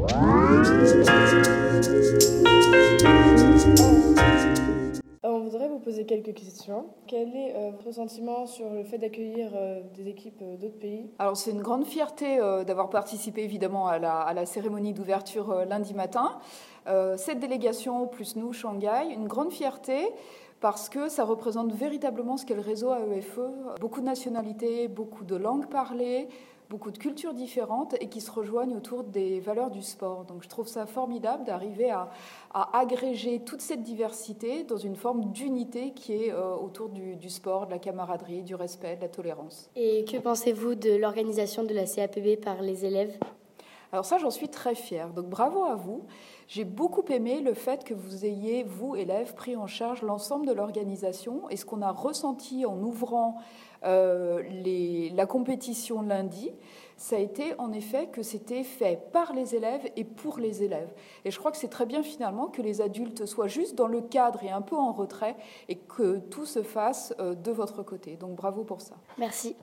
On voudrait vous poser quelques questions. Quel est euh, votre sentiment sur le fait d'accueillir euh, des équipes euh, d'autres pays? Alors c'est une grande fierté d'avoir participé évidemment à la, à la cérémonie d'ouverture lundi matin. cette délégation plus nous, Shanghai, une grande fierté parce que ça représente véritablement ce qu'est le réseau AEFE. Beaucoup de nationalités, beaucoup de langues parlées, beaucoup de cultures différentes et qui se rejoignent autour des valeurs du sport. Donc je trouve ça formidable d'arriver à, agréger toute cette diversité dans une forme d'unité qui est euh, autour du, du, sport, de la camaraderie, du respect, de la tolérance. Et que pensez-vous de l'organisation de la CAPB par les élèves? Alors ça, j'en suis très fière. Donc bravo à vous. J'ai beaucoup aimé le fait que vous ayez, vous, élèves, pris en charge l'ensemble de l'organisation. Et ce qu'on a ressenti en ouvrant euh, la compétition lundi, ça a été en effet que c'était fait par les élèves et pour les élèves. Et je crois que c'est très bien finalement que les adultes soient juste dans le cadre et un peu en retrait et que tout se fasse euh, de votre côté. Donc bravo pour ça. Merci.